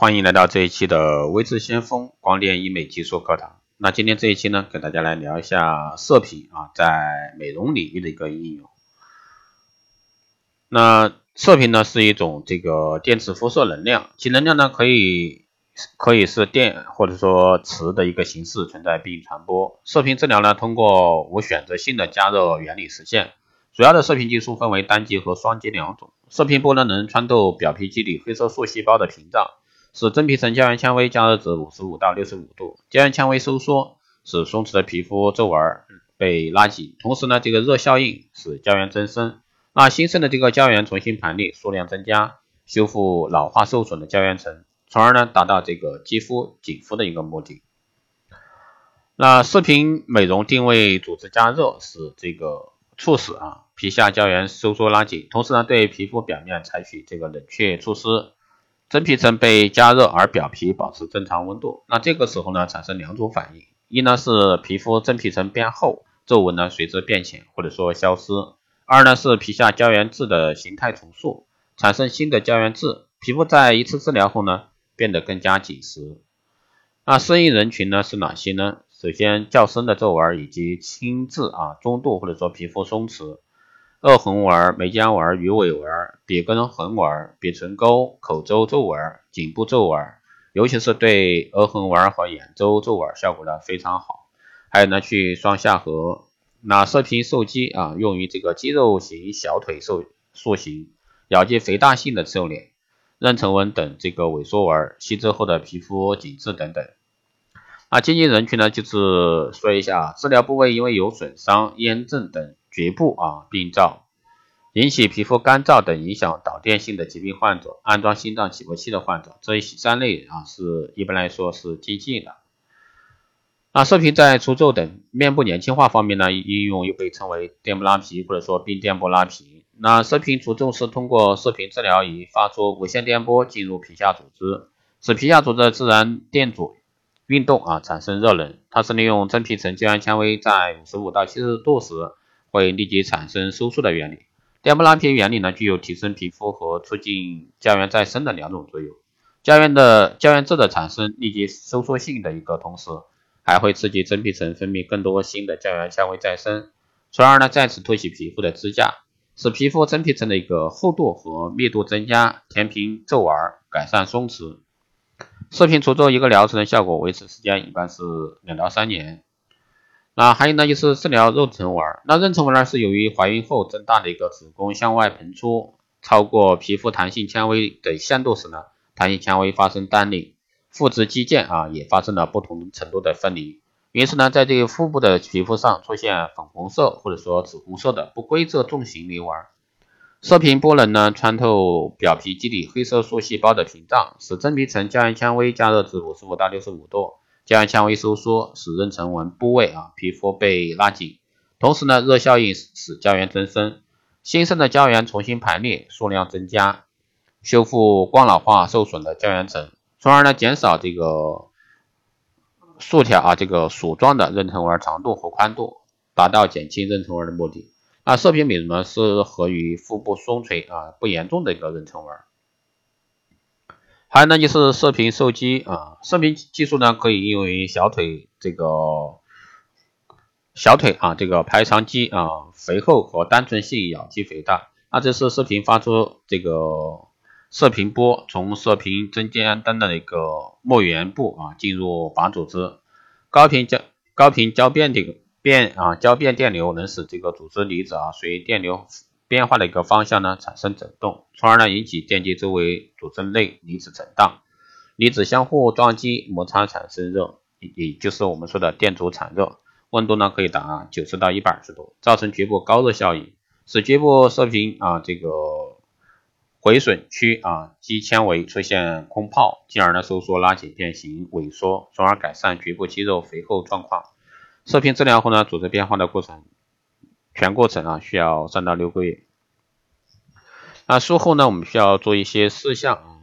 欢迎来到这一期的微智先锋光电医美技术课堂。那今天这一期呢，给大家来聊一下射频啊，在美容领域的一个应用。那射频呢是一种这个电磁辐射能量，其能量呢可以可以是电或者说磁的一个形式存在并传播。射频治疗呢通过无选择性的加热原理实现。主要的射频技术分为单极和双极两种。射频波呢能穿透表皮基底黑色素细胞的屏障，使真皮层胶原纤维加热至五十五到六十五度，胶原纤维收缩，使松弛的皮肤皱纹被拉紧。同时呢，这个热效应使胶原增生。那新生的这个胶原重新盘列，数量增加，修复老化受损的胶原层，从而呢达到这个肌肤紧肤的一个目的。那视频美容定位组织加热，使这个促使啊皮下胶原收缩拉紧，同时呢对皮肤表面采取这个冷却措施，真皮层被加热而表皮保持正常温度。那这个时候呢产生两种反应，一呢是皮肤真皮层变厚，皱纹呢随之变浅或者说消失。二呢是皮下胶原质的形态重塑，产生新的胶原质，皮肤在一次治疗后呢变得更加紧实。那适应人群呢是哪些呢？首先较深的皱纹以及轻质啊中度或者说皮肤松弛、恶横纹、眉间纹、鱼尾纹、鼻根横纹、鼻唇沟、口周皱纹、颈部皱纹，尤其是对额横纹和眼周皱纹效果呢非常好。还有呢去双下颌。那射频受肌啊，用于这个肌肉型小腿瘦塑形、咬肌肥大性的瘦脸、妊娠纹等这个萎缩纹、吸脂后的皮肤紧致等等。那经济人群呢，就是说一下，治疗部位因为有损伤、炎症等局部啊病灶，引起皮肤干燥等影响导电性的疾病患者，安装心脏起搏器的患者，这一三类啊是一般来说是禁忌的。那射频在除皱等面部年轻化方面呢，应用又被称为电波拉皮或者说冰电波拉皮。那射频除皱是通过射频治疗仪发出无线电波进入皮下组织，使皮下组织的自然电阻运动啊产生热能。它是利用真皮层胶原纤维在五十五到七十度时会立即产生收缩的原理。电波拉皮原理呢，具有提升皮肤和促进胶原再生的两种作用。胶原的胶原质的产生立即收缩性的一个同时。还会刺激真皮层分泌更多新的胶原纤维再生，从而呢再次托起皮肤的支架，使皮肤真皮层的一个厚度和密度增加，填平皱纹，改善松弛。射频除皱一个疗程的效果维持时间一般是两到三年。那还有呢就是治疗妊娠纹，那妊娠纹呢是由于怀孕后增大的一个子宫向外膨出，超过皮肤弹性纤维的限度时呢，弹性纤维发生单裂。腹直肌腱啊也发生了不同程度的分离，于是呢，在这个腹部的皮肤上出现粉红色或者说紫红色的不规则纵形裂纹。射频波能呢穿透表皮基底黑色素细胞的屏障，使真皮层胶原纤维加热至五十五到六十五度，胶原纤维收缩，使妊娠纹部位啊皮肤被拉紧，同时呢，热效应使胶原增生，新生的胶原重新排列，数量增加，修复光老化受损的胶原层。从而呢，减少这个竖条啊，这个鼠状的妊娠纹长度和宽度，达到减轻妊娠纹的目的。那射频美容呢，适合于腹部松垂啊不严重的一个妊娠纹。还有呢，就是射频受肌啊，射频技术呢，可以应用于小腿这个小腿啊这个排肠肌啊肥厚和单纯性咬肌肥大。那这是射频发出这个。射频波从射频针尖端的一个末缘部啊进入靶组织，高频交高频交变的变啊交变电流能使这个组织离子啊随电流变化的一个方向呢产生振动，从而呢引起电极周围组织内离子震荡，离子相互撞击摩擦产生热，也就是我们说的电阻产热，温度呢可以达九十到一百二十度，造成局部高热效应，使局部射频啊这个。毁损区啊肌纤维出现空泡，进而呢收缩拉紧变形萎缩，从而改善局部肌肉肥厚状况。射频治疗后呢，组织变化的过程，全过程啊需要三到六个月。那术后呢，我们需要做一些事项啊。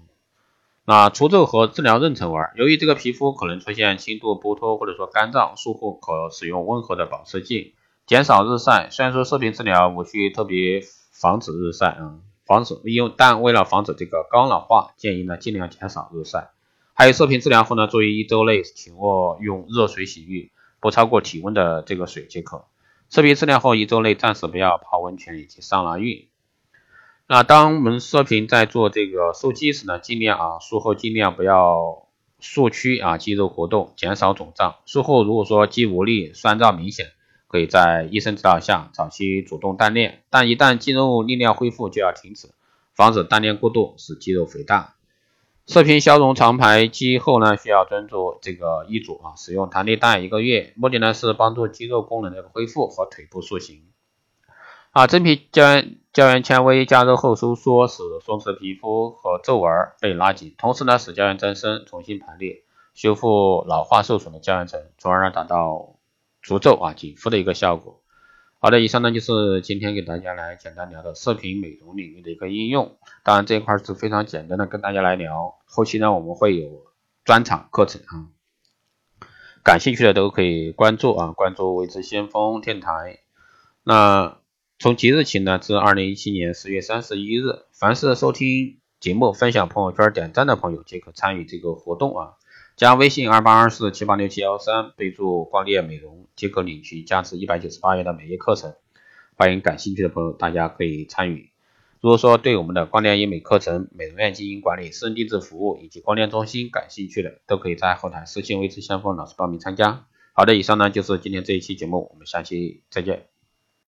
那除皱和治疗妊娠纹，由于这个皮肤可能出现轻度剥脱或者说干燥，术后可使用温和的保湿剂，减少日晒。虽然说射频治疗无需特别防止日晒啊。防止用，但为了防止这个高老化，建议呢尽量减少日晒。还有射频治疗后呢，注意一周内请勿用热水洗浴，不超过体温的这个水即可。射频治疗后一周内暂时不要泡温泉以及桑拿浴。那当我们射频在做这个受激时呢，尽量啊术后尽量不要束屈啊肌肉活动，减少肿胀。术后如果说肌无力、酸胀明显，可以在医生指导下早期主动锻炼，但一旦肌肉力量恢复就要停止，防止锻炼过度使肌肉肥大。射频消融长排肌后呢，需要专注这个医嘱啊，使用弹力带一个月，目的呢是帮助肌肉功能的恢复和腿部塑形。啊，真皮胶原胶原纤维加热后收缩，使松弛皮肤和皱纹被拉紧，同时呢使胶原增生，重新排列，修复老化受损的胶原层，从而呢达到除皱啊紧肤的一个效果。好的，以上呢就是今天给大家来简单聊的视频美容领域的一个应用。当然这一块是非常简单的跟大家来聊，后期呢我们会有专场课程啊，感兴趣的都可以关注啊，关注未知先锋电台。那从即日起呢至二零一七年十月三十一日，凡是收听节目、分享朋友圈、点赞的朋友皆可参与这个活动啊。加微信二八二四七八六七幺三，备注光电美容，即可领取价值一百九十八元的美业课程。欢迎感兴趣的朋友，大家可以参与。如果说对我们的光电医美课程、美容院经营管理、私人定制服务以及光电中心感兴趣的，都可以在后台私信微知先锋老师报名参加。好的，以上呢就是今天这一期节目，我们下期再见。